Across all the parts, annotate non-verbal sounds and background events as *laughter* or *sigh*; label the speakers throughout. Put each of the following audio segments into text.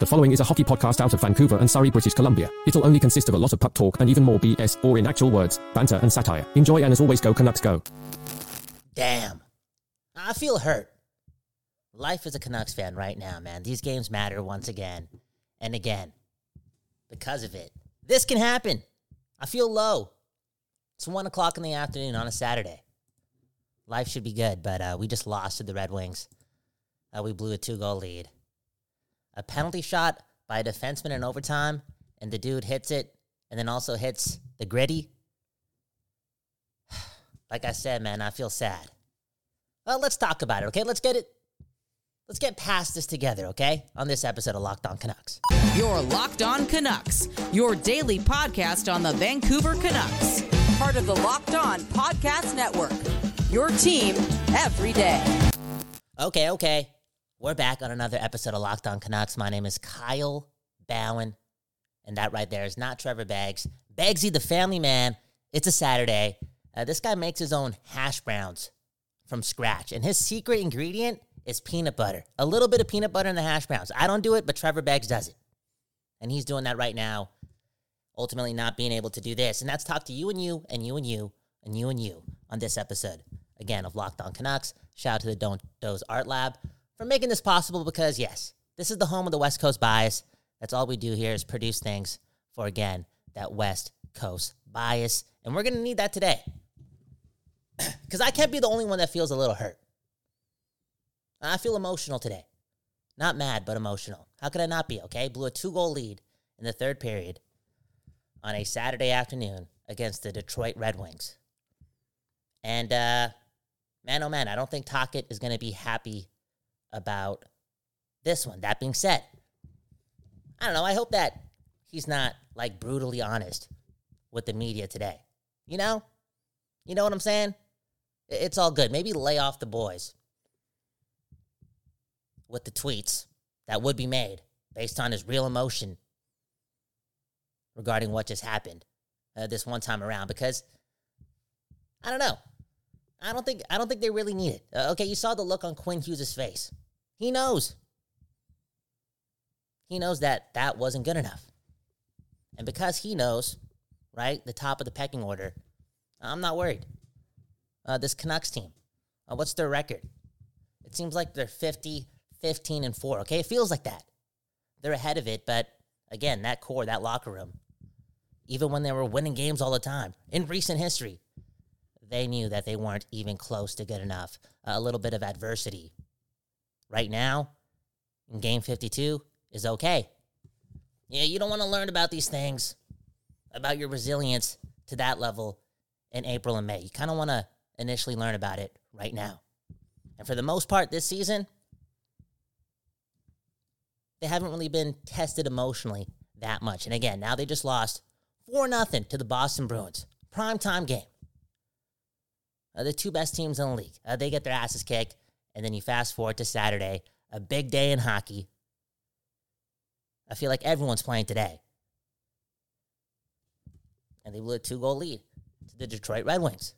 Speaker 1: The following is a hockey podcast out of Vancouver and Surrey, British Columbia. It'll only consist of a lot of puck talk and even more BS, or in actual words, banter and satire. Enjoy and as always, go Canucks go.
Speaker 2: Damn. I feel hurt. Life as a Canucks fan right now, man. These games matter once again and again because of it. This can happen. I feel low. It's one o'clock in the afternoon on a Saturday. Life should be good, but uh, we just lost to the Red Wings. Uh, we blew a two goal lead. A penalty shot by a defenseman in overtime, and the dude hits it and then also hits the gritty. *sighs* like I said, man, I feel sad. Well, let's talk about it, okay? Let's get it. Let's get past this together, okay? On this episode of Locked On Canucks.
Speaker 3: Your Locked On Canucks, your daily podcast on the Vancouver Canucks. Part of the Locked On Podcast Network. Your team every day.
Speaker 2: Okay, okay. We're back on another episode of Locked On Canucks. My name is Kyle Bowen, and that right there is not Trevor Beggs. Beggsy, the family man. It's a Saturday. Uh, this guy makes his own hash browns from scratch, and his secret ingredient is peanut butter. A little bit of peanut butter in the hash browns. I don't do it, but Trevor Beggs does it. And he's doing that right now, ultimately not being able to do this. And that's talk to you and you and you and you and you and you on this episode, again, of Locked On Canucks. Shout out to the Don't Doze Art Lab for making this possible because, yes, this is the home of the West Coast bias. That's all we do here is produce things for, again, that West Coast bias. And we're going to need that today. *clears throat* Because I can't be the only one that feels a little hurt. I feel emotional today. Not mad, but emotional. How could I not be, okay? Blew a two goal lead in the third period on a Saturday afternoon against the Detroit Red Wings. And, uh, man, oh man, I don't think Tocchet is going to be happy about this one. That being said, I don't know. I hope that he's not like brutally honest with the media today. You know? You know what I'm saying? It's all good. Maybe lay off the boys with the tweets that would be made based on his real emotion regarding what just happened uh, this one time around because I don't know. I don't think I don't think they really need it. Uh, okay, you saw the look on Quinn Hughes' face. He knows. He knows that that wasn't good enough. And because he knows, right, the top of the pecking order, I'm not worried. Uh, this Canucks team, uh, what's their record? It seems like they're 50, 15, and 4. Okay, it feels like that. They're ahead of it, but again, that core, that locker room, even when they were winning games all the time in recent history, they knew that they weren't even close to good enough. a little bit of adversity right now in game 52 is okay. Yeah, you don't want to learn about these things, about your resilience to that level in April and May. You kind of want to initially learn about it right now. And for the most part this season, they haven't really been tested emotionally that much. And again, now they just lost 4 0 to the Boston Bruins. Prime time game. Uh, the two best teams in the league. Uh, they get their asses kicked. And then you fast forward to Saturday, a big day in hockey. I feel like everyone's playing today. And they blew a two goal lead to the Detroit Red Wings.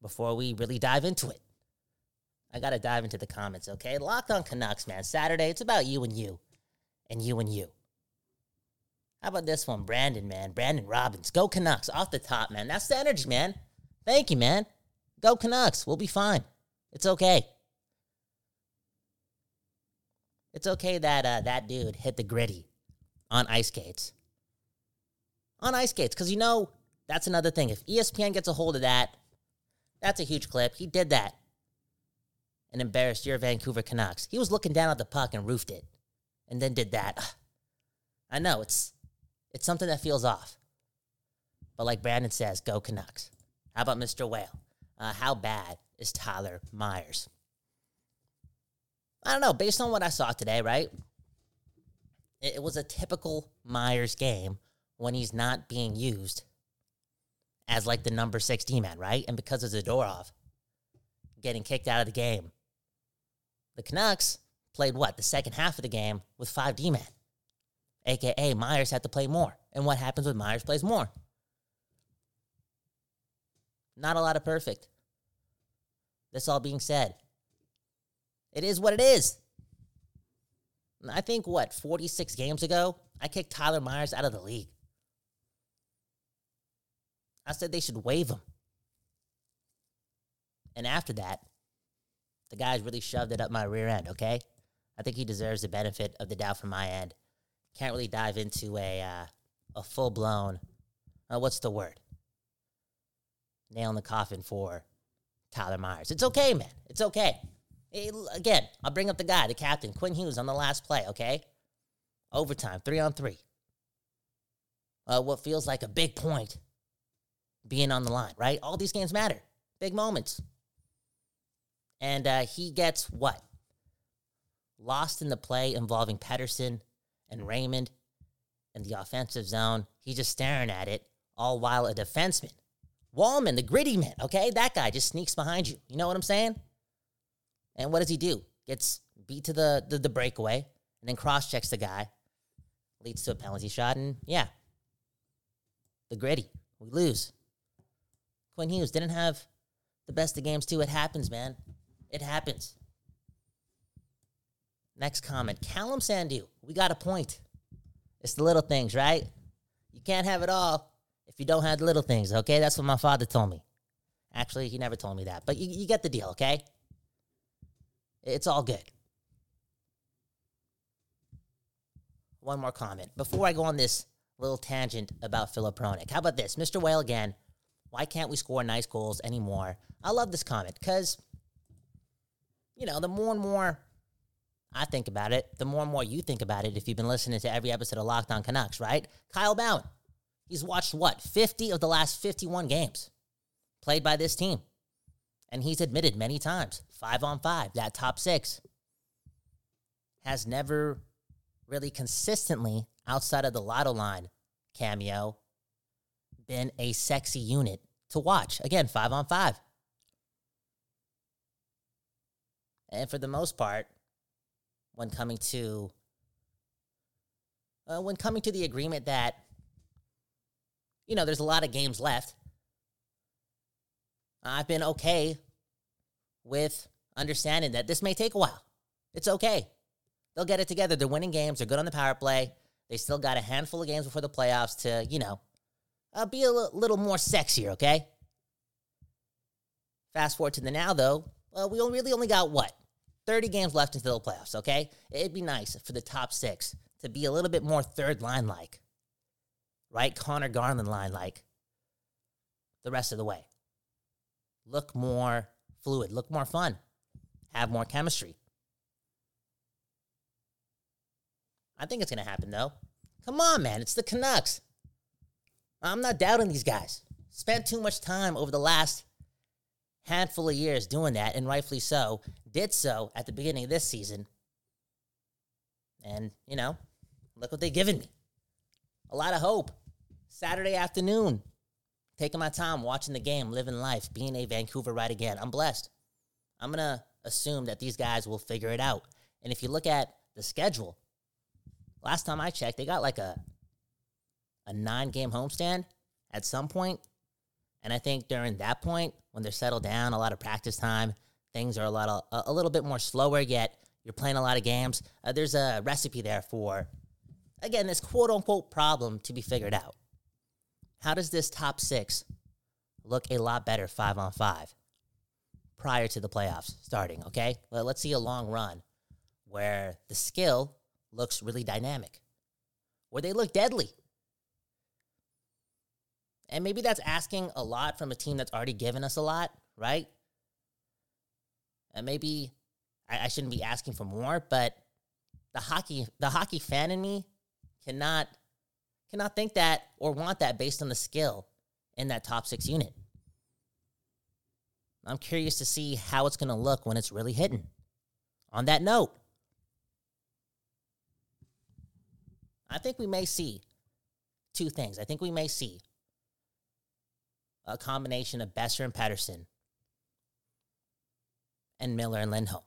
Speaker 2: Before we really dive into it, I got to dive into the comments, okay? Locked on Canucks, man. Saturday, it's about you and you, and you and you. How about this one? Brandon, man. Brandon Robbins. Go Canucks. Off the top, man. That's the energy, man. Thank you, man. Go Canucks. We'll be fine. It's okay. It's okay that uh, that dude hit the gritty on ice skates. On ice skates, because you know that's another thing. If ESPN gets a hold of that, that's a huge clip. He did that and embarrassed your Vancouver Canucks. He was looking down at the puck and roofed it, and then did that. I know it's it's something that feels off. But like Brandon says, go Canucks. How about Mr. Whale? Uh, how bad is Tyler Myers? I don't know. Based on what I saw today, right? It, it was a typical Myers game when he's not being used as like the number six D man, right? And because of Zadorov getting kicked out of the game, the Canucks played what? The second half of the game with five D men. AKA Myers had to play more. And what happens when Myers plays more? Not a lot of perfect. This all being said, it is what it is. I think what, 46 games ago, I kicked Tyler Myers out of the league. I said they should waive him. And after that, the guy's really shoved it up my rear end, okay? I think he deserves the benefit of the doubt from my end. Can't really dive into a uh, a full blown, uh, what's the word? Nail in the coffin for Tyler Myers. It's okay, man. It's okay. It, again, I'll bring up the guy, the captain, Quinn Hughes, on the last play, okay? Overtime, three on three. Uh, what feels like a big point being on the line, right? All these games matter. Big moments. And uh, he gets what? Lost in the play involving Pettersson and Raymond in the offensive zone. He's just staring at it, all while a defenseman, Walman, the gritty man, okay, that guy just sneaks behind you. You know what I'm saying? And what does he do? Gets beat to the the, the breakaway and then cross checks the guy, leads to a penalty shot, and yeah, the gritty. We lose. Quinn Hughes didn't have the best of games too. It happens, man. It happens. Next comment. Callum Sandu. We got a point. It's the little things, right? You can't have it all if you don't have the little things, okay? That's what my father told me. Actually, he never told me that, but you, you get the deal, okay? It's all good. One more comment. Before I go on this little tangent about Filip Hronek, how about this? Mr. Whale again. Why can't we score nice goals anymore? I love this comment because, you know, the more and more I think about it, the more and more you think about it if you've been listening to every episode of Locked On Canucks, right? Kyle Bhawan, he's watched what, 50 of the last 51 games played by this team. And he's admitted many times, five on five, that top six has never really consistently, outside of the lotto line cameo, been a sexy unit to watch. Again, five on five. And for the most part, when coming to uh, when coming to the agreement that you know there's a lot of games left. I've been okay with understanding that this may take a while. It's okay. They'll get it together. They're winning games. They're good on the power play. They still got a handful of games before the playoffs to you know uh, be a l- little more sexier okay? Fast forward to the now though well we really only got what 30 games left until the playoffs, okay? It'd be nice for the top six to be a little bit more third line like, right? Connor Garland line like the rest of the way. Look more fluid, look more fun, have more chemistry. I think it's going to happen though. Come on, man. It's the Canucks. I'm not doubting these guys. Spent too much time over the last handful of years doing that, and rightfully so, did so at the beginning of this season. And, you know, look what they've given me. A lot of hope. Saturday afternoon, taking my time, watching the game, living life, being a Vancouver right again. I'm blessed. I'm going to assume that these guys will figure it out. And if you look at the schedule, last time I checked, they got like a a nine game homestand at some point. And I think during that point, when they're settled down, a lot of practice time, things are a lot of, a, a little bit more slower. Yet you're playing a lot of games. Uh, there's a recipe there for, again, this quote unquote problem to be figured out. How does this top six look a lot better five on five prior to the playoffs starting? Okay, well, let's see a long run where the skill looks really dynamic, where they look deadly. And maybe that's asking a lot from a team that's already given us a lot, right? And maybe I, I shouldn't be asking for more, but the hockey the hockey fan in me cannot cannot think that or want that based on the skill in that top six unit. I'm curious to see how it's going to look when it's really hitting. On that note, I think we may see two things. I think we may see a combination of Boeser and Pettersson and Miller and Lindholm.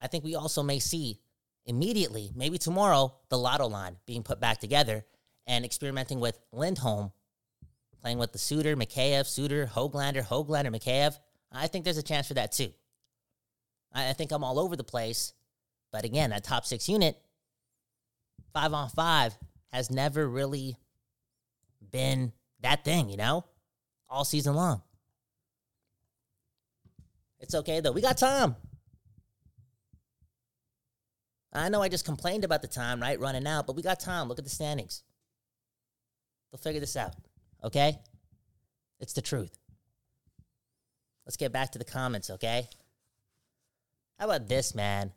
Speaker 2: I think we also may see immediately, maybe tomorrow, the lotto line being put back together and experimenting with Lindholm, playing with the Suter, Mikheyev, Suter, Hoglander, Hoglander, Mikheyev. I think there's a chance for that too. I think I'm all over the place But again, that top six unit, five on five, has never really been that thing, you know, all season long. It's okay though. We got time. I know I just complained about the time, right? Running out, but we got time. Look at the standings. They'll figure this out. Okay? It's the truth. Let's get back to the comments, okay? How about this, man?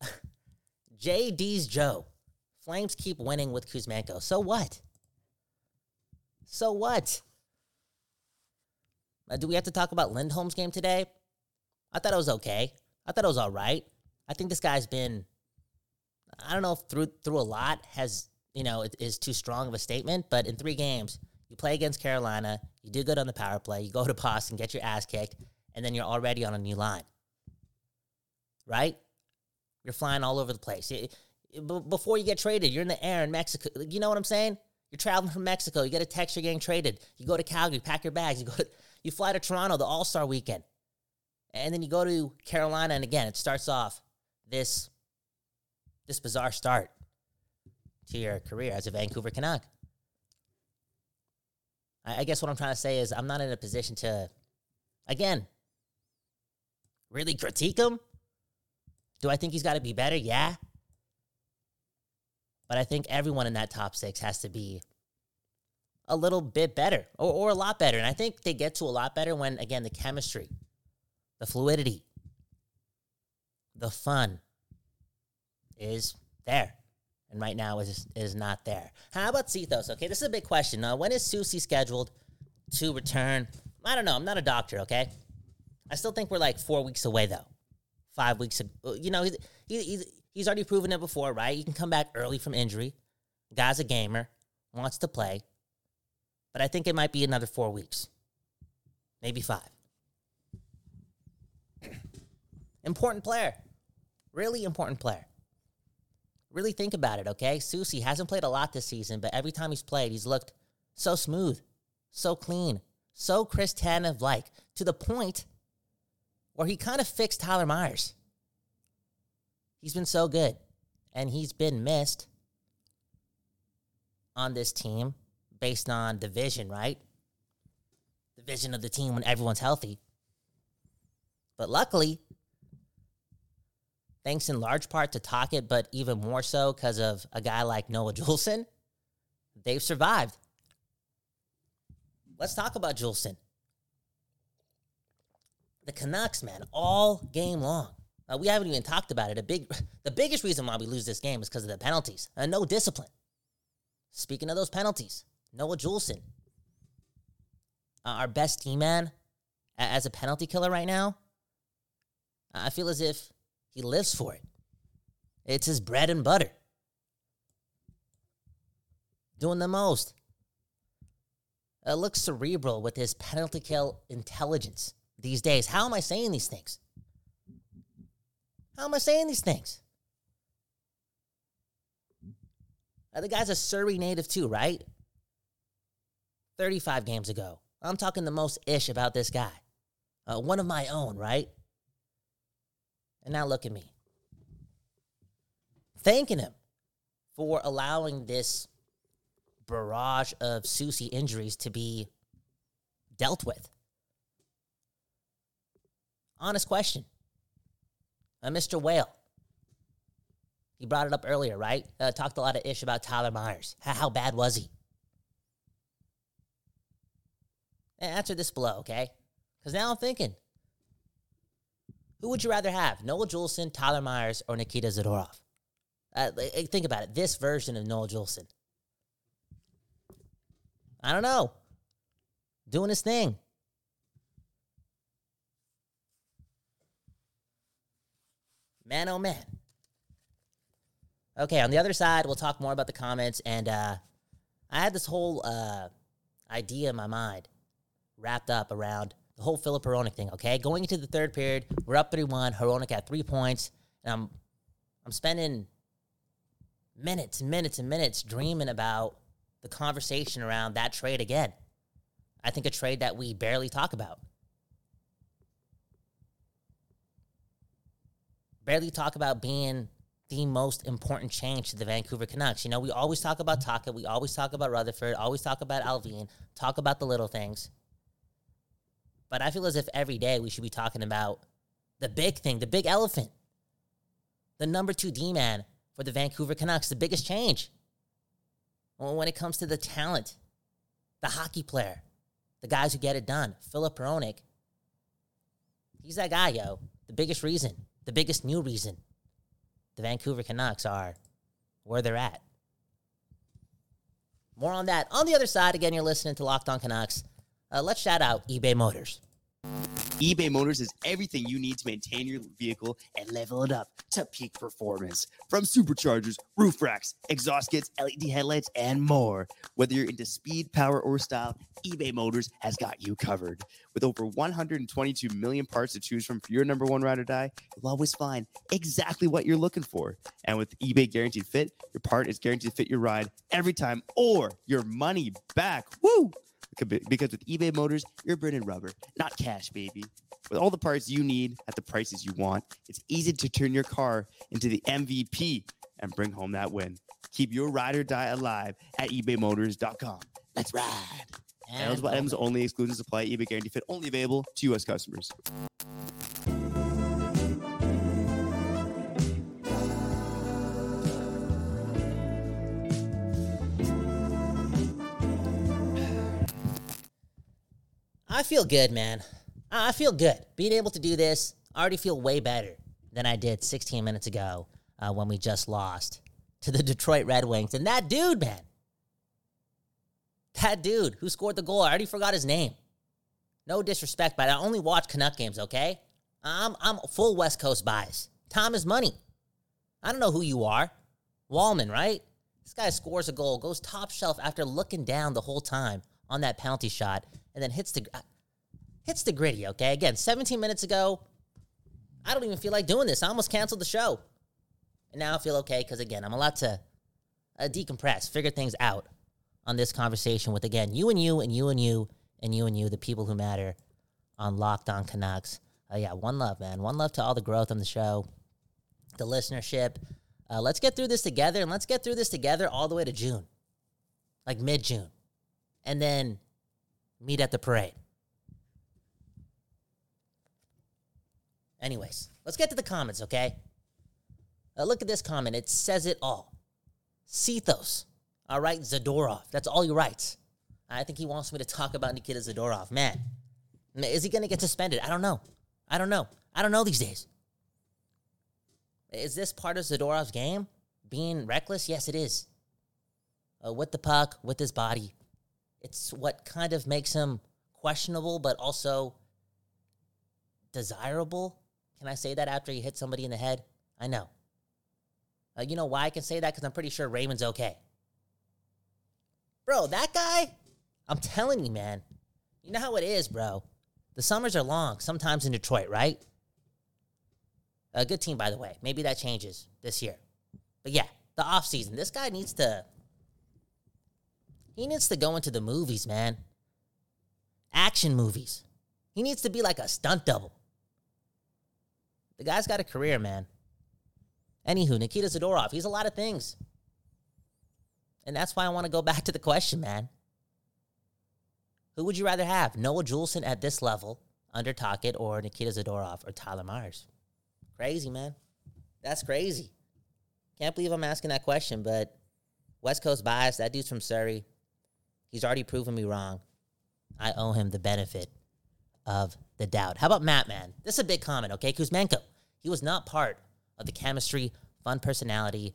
Speaker 2: *laughs* JD's Joe. Flames keep winning with Kuzmenko. So what? So what? Uh, do we have to talk about Lindholm's game today? I thought it was okay. I thought it was all right. I think this guy's been, I don't know if through through a lot has you know is too strong of a statement, but in three games, you play against Carolina, you do good on the power play, you go to Boston, get your ass kicked, and then you're already on a new line. Right? You're flying all over the place. Before you get traded, you're in the air in Mexico. You know what I'm saying? You're traveling from Mexico. You get a text you're getting traded. You go to Calgary, pack your bags. You go. To, you fly to Toronto, the All Star weekend, and then you go to Carolina. And again, it starts off this this bizarre start to your career as a Vancouver Canuck. I, I guess what I'm trying to say is I'm not in a position to, again, really critique him. Do I think he's got to be better? Yeah. But I think everyone in that top six has to be a little bit better or, or a lot better. And I think they get to a lot better when, again, the chemistry, the fluidity, the fun is there and right now is is not there. How about Cethos? Okay, this is a big question. Uh, when is Soucy scheduled to return? I don't know. I'm not a doctor. Okay, I still think we're like four weeks away though. Five weeks. Uh, you know, he's he's he's already proven it before, right? He can come back early from injury. Guy's a gamer, wants to play, but I think it might be another four weeks, maybe five. important player, really important player. Really think about it, okay? Soucy hasn't played a lot this season, but every time he's played, he's looked so smooth, so clean, so Chris Tanev like, to the point where he kind of fixed Tyler Myers. He's been so good, and he's been missed on this team based on division, right? The vision of the team when everyone's healthy. But luckily, thanks in large part to Tocchet, but even more so because of a guy like Noah Juulsen, they've survived. Let's talk about Juulsen. The Canucks, man, all game long. Uh, we haven't even talked about it. A big, *laughs* the biggest reason why we lose this game is because of the penalties and no discipline. Speaking of those penalties, Noah Juulsen, uh, our best team man as a penalty killer right now. I feel as if he lives for it. It's his bread and butter. Doing the most. It looks cerebral with his penalty kill intelligence these days. How am I saying these things? How am I saying these things? Uh, the guy's a Surrey native too, right? 35 games ago. I'm talking the most ish about this guy. Uh, one of my own, right? And now look at me. Thanking him for allowing this barrage of Soucy injuries to be dealt with. Honest question. Uh, Mr. Whale. He brought it up earlier, right? Uh, talked a lot of ish about Tyler Myers. How, how bad was he? Answer this below, okay? Because now I'm thinking who would you rather have? Noah Juulsen, Tyler Myers, or Nikita Zadorov? Uh, think about it. This version of Noah Juulsen. I don't know. Doing his thing. Man, oh man. Okay, on the other side, we'll talk more about the comments. And uh, I had this whole uh, idea in my mind wrapped up around the whole Filip Hronek thing, okay? Going into the third period, we're up 3-1. Hronek had three points. And I'm I'm spending minutes and minutes and minutes dreaming about the conversation around that trade again. I think a trade that we barely talk about. barely talk about being the most important change to the Vancouver Canucks. You know, we always talk about Taka, we always talk about Rutherford, always talk about Allvin, talk about the little things. But I feel as if every day we should be talking about the big thing, the big elephant, the number two D man for the Vancouver Canucks, the biggest change. When it comes to the talent, the hockey player, the guys who get it done, Filip Hronek, he's that guy, yo. The biggest reason, the biggest new reason the Vancouver Canucks are where they're at. More on that. On the other side, again, you're listening to Locked On Canucks. Uh, let's shout out eBay Motors
Speaker 4: eBay Motors is everything you need to maintain your vehicle and level it up to peak performance. From superchargers, roof racks, exhaust kits, LED headlights, and more. Whether you're into speed, power, or style, eBay Motors has got you covered. With over 122 million parts to choose from for your number one ride or die, you'll always find exactly what you're looking for. And with eBay Guaranteed Fit, your part is guaranteed to fit your ride every time or your money back. Woo! Because with eBay Motors, you're burning rubber, not cash, baby. With all the parts you need at the prices you want, it's easy to turn your car into the MVP and bring home that win. Keep your ride or die alive at ebaymotors.com. Let's ride. And eligible items only, exclusions apply. eBay guarantee fit only available to U.S. customers.
Speaker 2: I feel good, man. I feel good. Being able to do this, I already feel way better than I did 16 minutes ago uh, when we just lost to the Detroit Red Wings. And that dude, man, that dude who scored the goal, I already forgot his name. No disrespect, but I only watch Canuck games, okay? I'm, I'm full West Coast bias. Time is money. I don't know who you are. Walman, right? This guy scores a goal, goes top shelf after looking down the whole time on that penalty shot, and then hits the hits the gritty, okay? Again, 17 minutes ago, I don't even feel like doing this. I almost canceled the show. And now I feel okay because, again, I'm allowed to uh, decompress, figure things out on this conversation with, again, you and you and you and you and you and you, the people who matter on Locked On Canucks. Uh, yeah, one love, man. One love to all the growth on the show, the listenership. Uh, let's get through this together and let's get through this together all the way to June, like mid June. And then meet at the parade. Anyways, let's get to the comments, okay? Uh, look at this comment. It says it all. Sethos. All right, Zadorov. That's all he writes. I think he wants me to talk about Nikita Zadorov. Man, is he going to get suspended? I don't know. I don't know. I don't know these days. Is this part of Zadorov's game? Being reckless? Yes, it is. Uh, with the puck, with his body. It's what kind of makes him questionable, but also desirable can I say that after he hit somebody in the head? I know. Uh, you know why I can say that? Because I'm pretty sure Raymond's okay. Bro, that guy, I'm telling you, man. You know how it is, bro. The summers are long, sometimes in Detroit, right? A good team, by the way. Maybe that changes this year. But yeah, the off season. This guy needs to. He needs to go into the movies, man. Action movies. He needs to be like a stunt double. The guy's got a career, man. Anywho, Nikita Zadorov, he's a lot of things. And that's why I want to go *laughs* back to the question, man. Who would you rather have? Noah Juulsen at this level under Tocchet or Nikita Zadorov or Tyler Myers? Crazy, man. That's crazy. Can't believe I'm asking that question, but West Coast bias, that dude's from Surrey. He's already proven me wrong. I owe him the benefit of the doubt. How about Matt, man? This is a big comment, okay? Kuzmenko, he was not part of the chemistry, fun personality,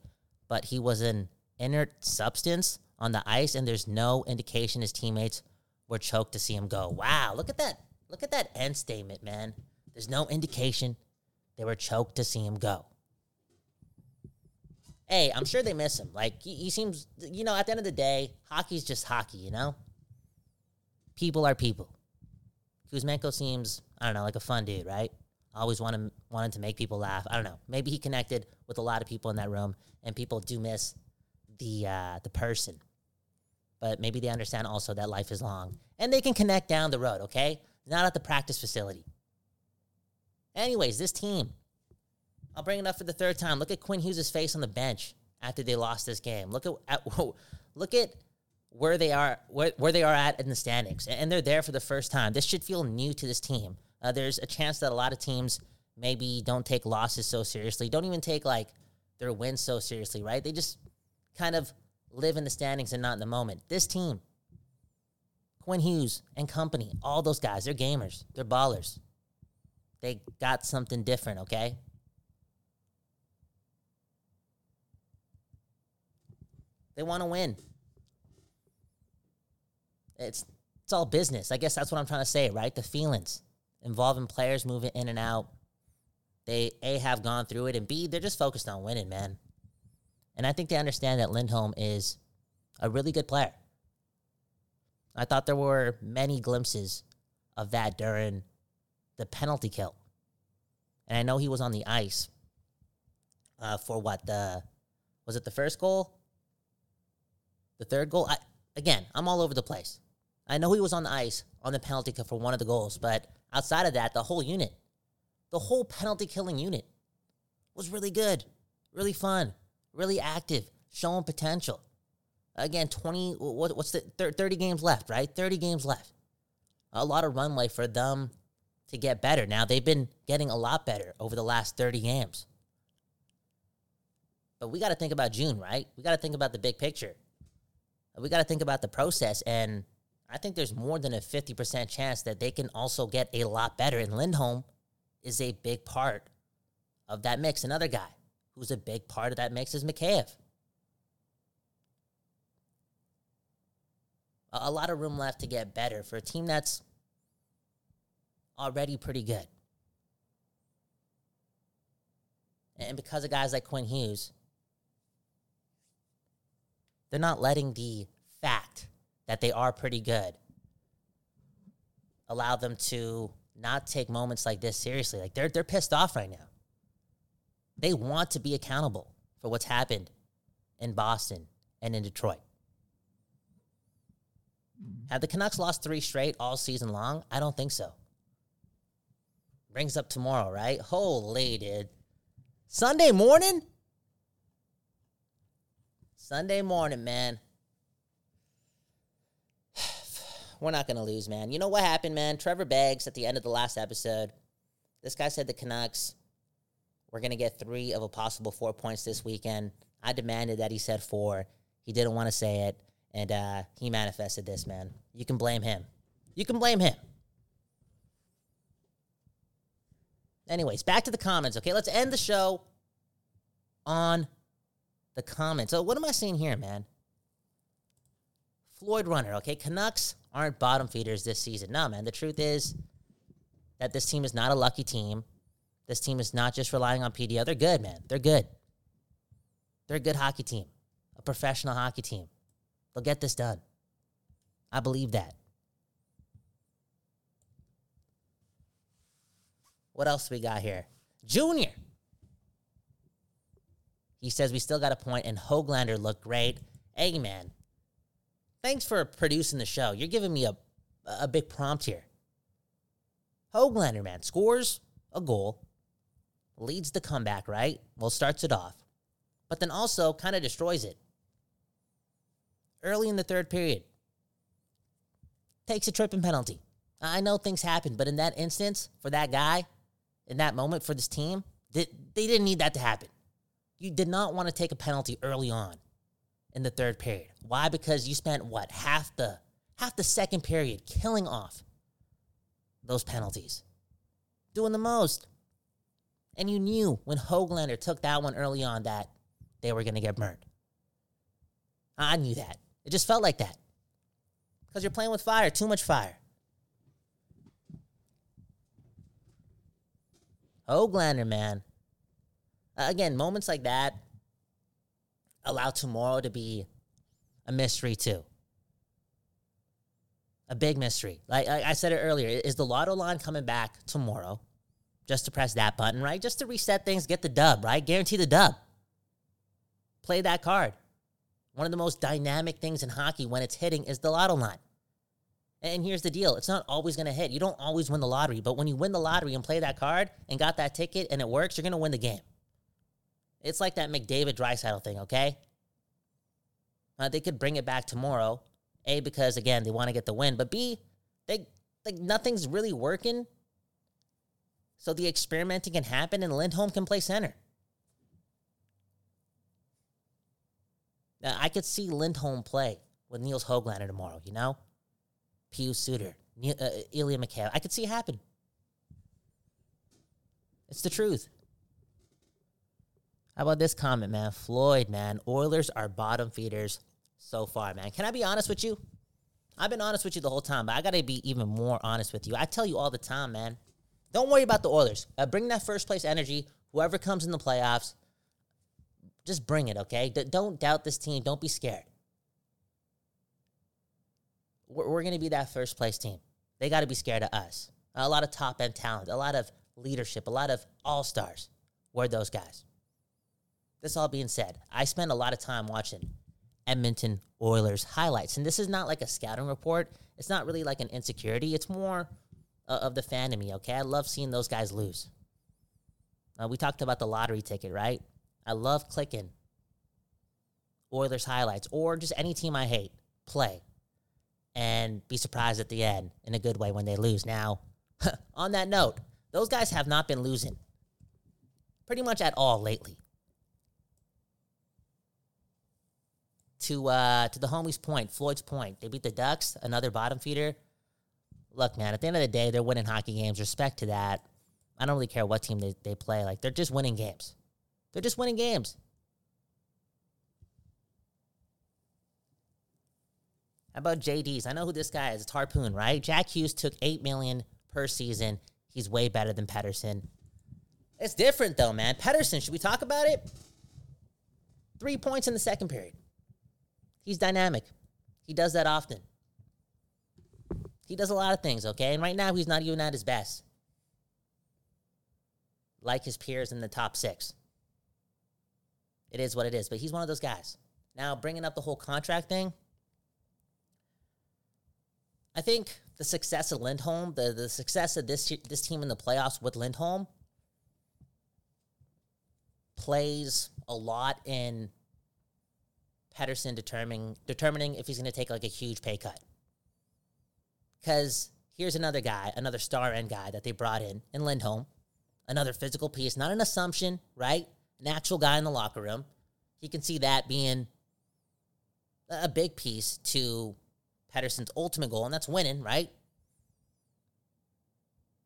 Speaker 2: but he was an inert substance on the ice, and there's no indication his teammates were choked to see him go. Wow, look at that. Look at that end statement, man. There's no indication they were choked to see him go. Hey, I'm sure they miss him. Like, he, he seems, you know, at the end of the day, hockey's just hockey, you know? People are people. Kuzmenko seems, I don't know, like a fun dude, right? Always wanted, wanted to make people laugh. I don't know. Maybe he connected with a lot of people in that room, and people do miss the uh, the person. But maybe they understand also that life is long, and they can connect down the road. Okay, not at the practice facility. Anyways, this team, I'll bring it up for the third time. Look at Quinn Hughes' face on the bench after they lost this game. Look at, at *laughs* look at where they are where, where they are at in the standings, and they're there for the first time. This should feel new to this team. Uh, there's a chance that a lot of teams maybe don't take losses so seriously, don't even take like their wins so seriously, right? They just kind of live in the standings and not in the moment. This team, Quinn Hughes and company, all those guys, they're gamers, they're ballers. They got something different, okay? They want to win. It's it's all business. I guess that's what I'm trying to say, right? The feelings involving players moving in and out. They A have gone through it and B, they're just focused on winning, man. And I think they understand that Lindholm is a really good player. I thought there were many glimpses of that during the penalty kill. And I know he was on the ice uh, for what the was it the first goal? The third goal? I, again, I'm all over the place. I know he was on the ice on the penalty kill for one of the goals, but outside of that, the whole unit, the whole penalty killing unit was really good, really fun, really active, showing potential. Again, 20, what, what's the 30 games left, right? 30 games left. A lot of runway for them to get better. Now, they've been getting a lot better over the last 30 games. But we got to think about June, right? We got to think about the big picture. We got to think about the process. And I think there's more than a 50% chance that they can also get a lot better. And Lindholm is a big part of that mix. Another guy who's a big part of that mix is Mikheyev. a lot of room left to get better for a team that's already pretty good. And because of guys like Quinn Hughes, they're not letting the fact that they are pretty good allow them to not take moments like this seriously. Like they're they're pissed off right now. They want to be accountable for what's happened in Boston and in Detroit. Have the Canucks lost three straight all season long? I don't think so. Brings up tomorrow, right? Holy dude. Sunday morning? Sunday morning, man. We're not going to lose, man. You know what happened, man? Trevor Beggs at the end of the last episode. This guy said the Canucks were going to get three of a possible four points this weekend. I demanded that he said four. He didn't want to say it. And uh, he manifested this, man. You can blame him. You can blame him. Anyways, back to the comments, okay? Let's end the show on the comments. So, what am I seeing here, man? Floyd Runner, okay? Canucks aren't bottom feeders this season. No, man. The truth is that this team is not a lucky team. This team is not just relying on PDO. They're good, man. They're good. They're a good hockey team, a professional hockey team. They'll get this done. I believe that. What else we got here? Junior. He says we still got a point, and Hoglander looked great. Hey, man. Thanks for producing the show. You're giving me a, a big prompt here. Hoglander, man, scores a goal, leads the comeback, right? Well, starts it off, but then also kind of destroys it early in the third period. Takes a tripping penalty. I know things happen, but in that instance, for that guy, in that moment for this team, they didn't need that to happen. You did not want to take a penalty early on in the third period. Why? Because you spent what half the half the second period killing off those penalties, doing the most. And you knew when Hoglander took that one early on that they were going to get burned. I knew that. It just felt like that. Because you're playing with fire, too much fire. Hoglander, man. Again, moments like that allow tomorrow to be a mystery too. A big mystery. Like, like I said it earlier, is the lotto line coming back tomorrow? Just to press that button, right? Just to reset things, get the dub, right? Guarantee the dub. Play that card. One of the most dynamic things in hockey when it's hitting is the lotto line. And here's the deal it's not always going to hit. You don't always win the lottery, but when you win the lottery and play that card and got that ticket and it works, you're going to win the game. It's like that McDavid Draisaitl thing, okay? Uh, they could bring it back tomorrow. A because again they want to get the win, but B they like nothing's really working. So the experimenting can happen, and Lindholm can play center. Now, I could see Lindholm play with Nils Hoglander tomorrow. You know, Pius Suter, ne- uh, Ilya Mikheyev. I could see it happen. It's the truth. How about this comment, man? Floyd, man. Oilers are bottom feeders so far, man. Can I be honest with you? I've been honest with you the whole time, but I got to be even more honest with you. I tell you all the time, man. Don't worry about the Oilers. Uh, bring that first place energy. Whoever comes in the playoffs, just bring it, okay? D- don't doubt this team. Don't be scared. We're, we're to be that first place team. They got to be scared of us. A lot of top end talent, a lot of leadership, a lot of all stars. We're those guys. This all being said, I spend a lot of time watching Edmonton Oilers highlights. And this is not like a scouting report. It's not really like an insecurity. It's more uh, of the fan in me, okay? I love seeing those guys lose. Uh, we talked about the lottery ticket, right? I love clicking Oilers highlights or just any team I hate play and be surprised at the end in a good way when they lose. Now, *laughs* on that note, those guys have not been losing pretty much at all lately. To uh, to the homies' point, Floyd's point. They beat the Ducks, another bottom feeder. Look, man, at the end of the day, they're winning hockey games. Respect to that. I don't really care what team they, they play. Like, they're just winning games. They're just winning games. How about JD's? I know who this guy is. It's Harpoon, right? Jack Hughes took eight million per season. He's way better than Pettersson. It's different though, man. Pettersson, should we talk about it? Three points in the second period. He's dynamic. He does that often. He does a lot of things, okay? And right now, he's not even at his best. Like his peers in the top six. It is what it is, but he's one of those guys. Now, bringing up the whole contract thing, I think the success of Lindholm, the, the success of this, this team in the playoffs with Lindholm, plays a lot in Pettersson determining determining if he's going to take like a huge pay cut. Because here's another guy, another star end guy that they brought in in Lindholm, another physical piece, not an assumption, right? An actual guy in the locker room. He can see that being a big piece to Pettersson's ultimate goal, and that's winning, right?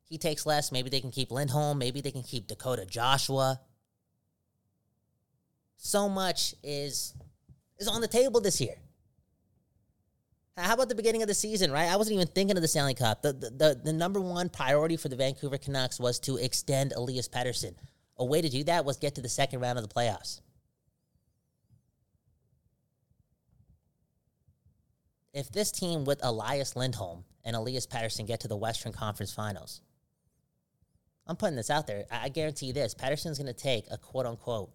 Speaker 2: He takes less. Maybe they can keep Lindholm. Maybe they can keep Dakota Joshua. So much is is on the table this year. How about the beginning of the season, right? I wasn't even thinking of the Stanley Cup. The, the, the, the number one priority for the Vancouver Canucks was to extend Elias Pettersson. A way to do that was get to the second round of the playoffs. If this team with Elias Lindholm and Elias Pettersson get to the Western Conference Finals, I'm putting this out there. I guarantee you this Pettersson's going to take a quote unquote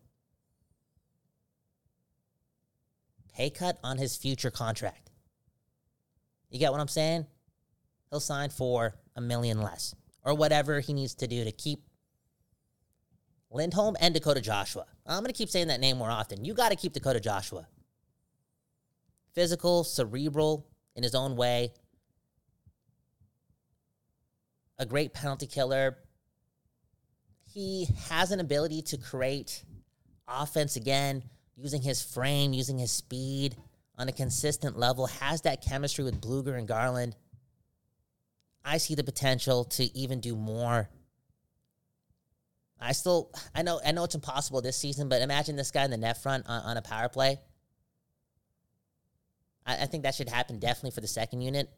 Speaker 2: pay cut on his future contract. You get what I'm saying? He'll sign for a million less or whatever he needs to do to keep Lindholm and Dakota Joshua. I'm going to keep saying that name more often. You got to keep Dakota Joshua. Physical, cerebral in his own way. A great penalty killer. He has an ability to create offense again using his frame, using his speed on a consistent level, has that chemistry with Blueger and Garland. I see the potential to even do more. I still, I know, I know it's impossible this season, but imagine this guy in the net front on, on a power play. I, I think that should happen definitely for the second unit.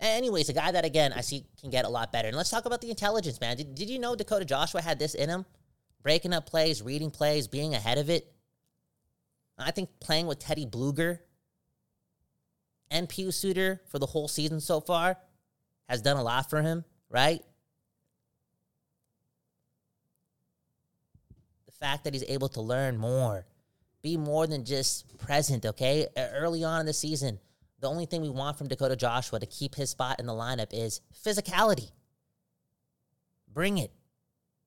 Speaker 2: Anyways, a guy that again I see can get a lot better. And let's talk about the intelligence, man. Did, did you know Dakota Joshua had this in him? Breaking up plays, reading plays, being ahead of it. I think playing with Teddy Blueger and Pius Suter for the whole season so far has done a lot for him, right? The fact that he's able to learn more, be more than just present, okay? Early on in the season, the only thing we want from Dakota Joshua to keep his spot in the lineup is physicality. Bring it.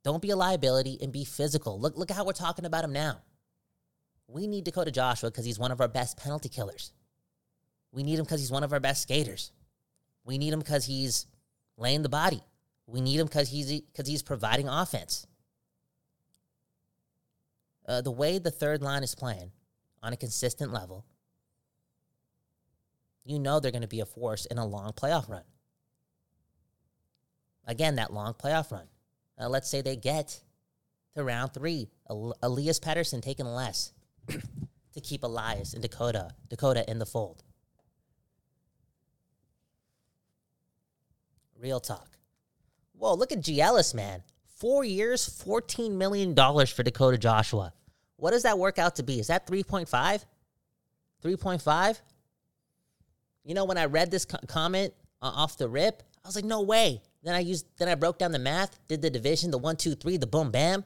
Speaker 2: Don't be a liability and be physical. Look, look at how we're talking about him now. We need Dakota Joshua because he's one of our best penalty killers. We need him because he's one of our best skaters. We need him because he's laying the body. We need him because he's because he's providing offense. Uh, the way the third line is playing on a consistent level, you know they're going to be a force in a long playoff run. Again, that long playoff run. Uh, let's say they get to round three. Elias Pettersson taking less to keep Elias and Dakota, Dakota in the fold. Real talk. Whoa, look at Giellis, man. Four years, $14 million for Dakota Joshua. What does that work out to be? Is that 3.5? 3.5? You know, when I read this co- comment uh, off the rip, I was like, no way. Then I used, then I broke down the math, did the division, the one, two, three, the boom, bam,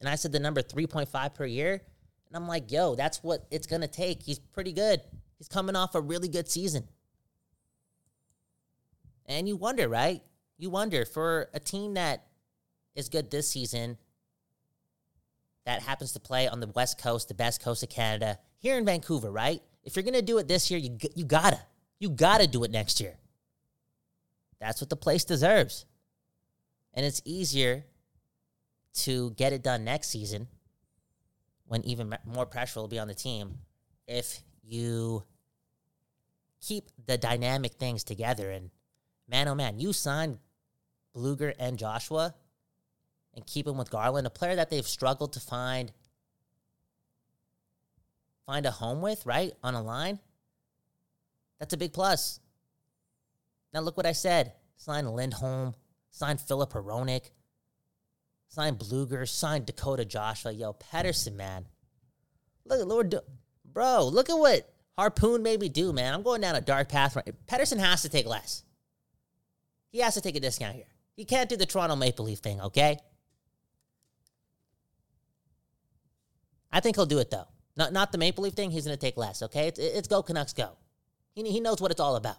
Speaker 2: and I said the number 3.5 per year. And I'm like, yo, that's what it's gonna take. He's pretty good. He's coming off a really good season. And you wonder, right? You wonder for a team that is good this season, that happens to play on the West Coast, the best coast of Canada, here in Vancouver, right? If you're gonna do it this year, you you gotta, you gotta do it next year. That's what the place deserves, and it's easier to get it done next season when even more pressure will be on the team if you keep the dynamic things together. And man, oh man, you signed Blueger and Joshua and keep him with Garland, a player that they've struggled to find find a home with, right? On a line. That's a big plus. Now look what I said. Sign Lindholm, sign Filip Hronek, sign Blueger, sign Dakota Joshua. Yo, Pettersson, man. Look, at Lord, bro, look at what Harpoon made me do, man. I'm going down a dark path. Right. Has to take less. He has to take a discount here. He can't do the Toronto Maple Leaf thing, okay? I think he'll do it though. Not not the Maple Leaf thing. He's going to take less. Okay, it's, it's go Canucks go. He he knows what it's all about.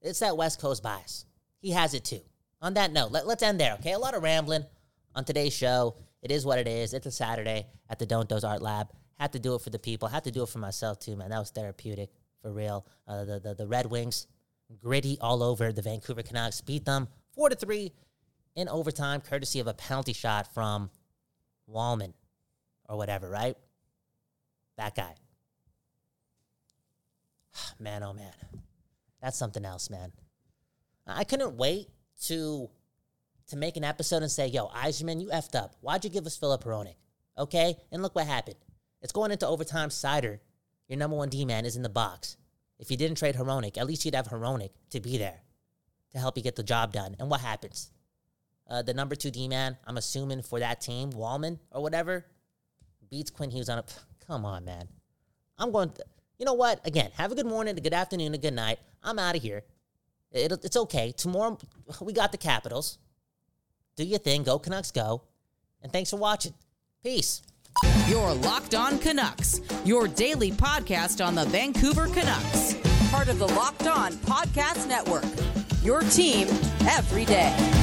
Speaker 2: It's that West Coast bias. He has it too. On that note, let, let's end there. Okay, a lot of rambling on today's show. It is what it is. It's a Saturday at the Don't Doze Art Lab. Had to do it for the people. Had to do it for myself too, man. That was therapeutic for real. Uh, the, the the Red Wings, gritty all over the Vancouver Canucks. Beat them four to three in overtime, courtesy of a penalty shot from Walman or whatever, right? That guy. *sighs* Man, oh man. That's something else, man. I couldn't wait to to make an episode and say, yo, Yzerman, you effed up. Why'd you give us Filip Hronek? Okay? And look what happened. It's going into overtime. Seider, your number one D man, is in the box. If you didn't trade Hronek, at least you'd have Hronek to be there to help you get the job done. And what happens? Uh, the number two D man, I'm assuming for that team, Walman or whatever, beats Quinn Hughes on a. *laughs* Come on, man. I'm going. You know what? Again, have a good morning, a good afternoon, a good night. I'm out of here. It, it's okay. Tomorrow, we got the Capitals. Do your thing. Go Canucks, go. And thanks for watching. Peace.
Speaker 3: Your Locked On Canucks, your daily podcast on the Vancouver Canucks. Part of the Locked On Podcast Network. Your team every day.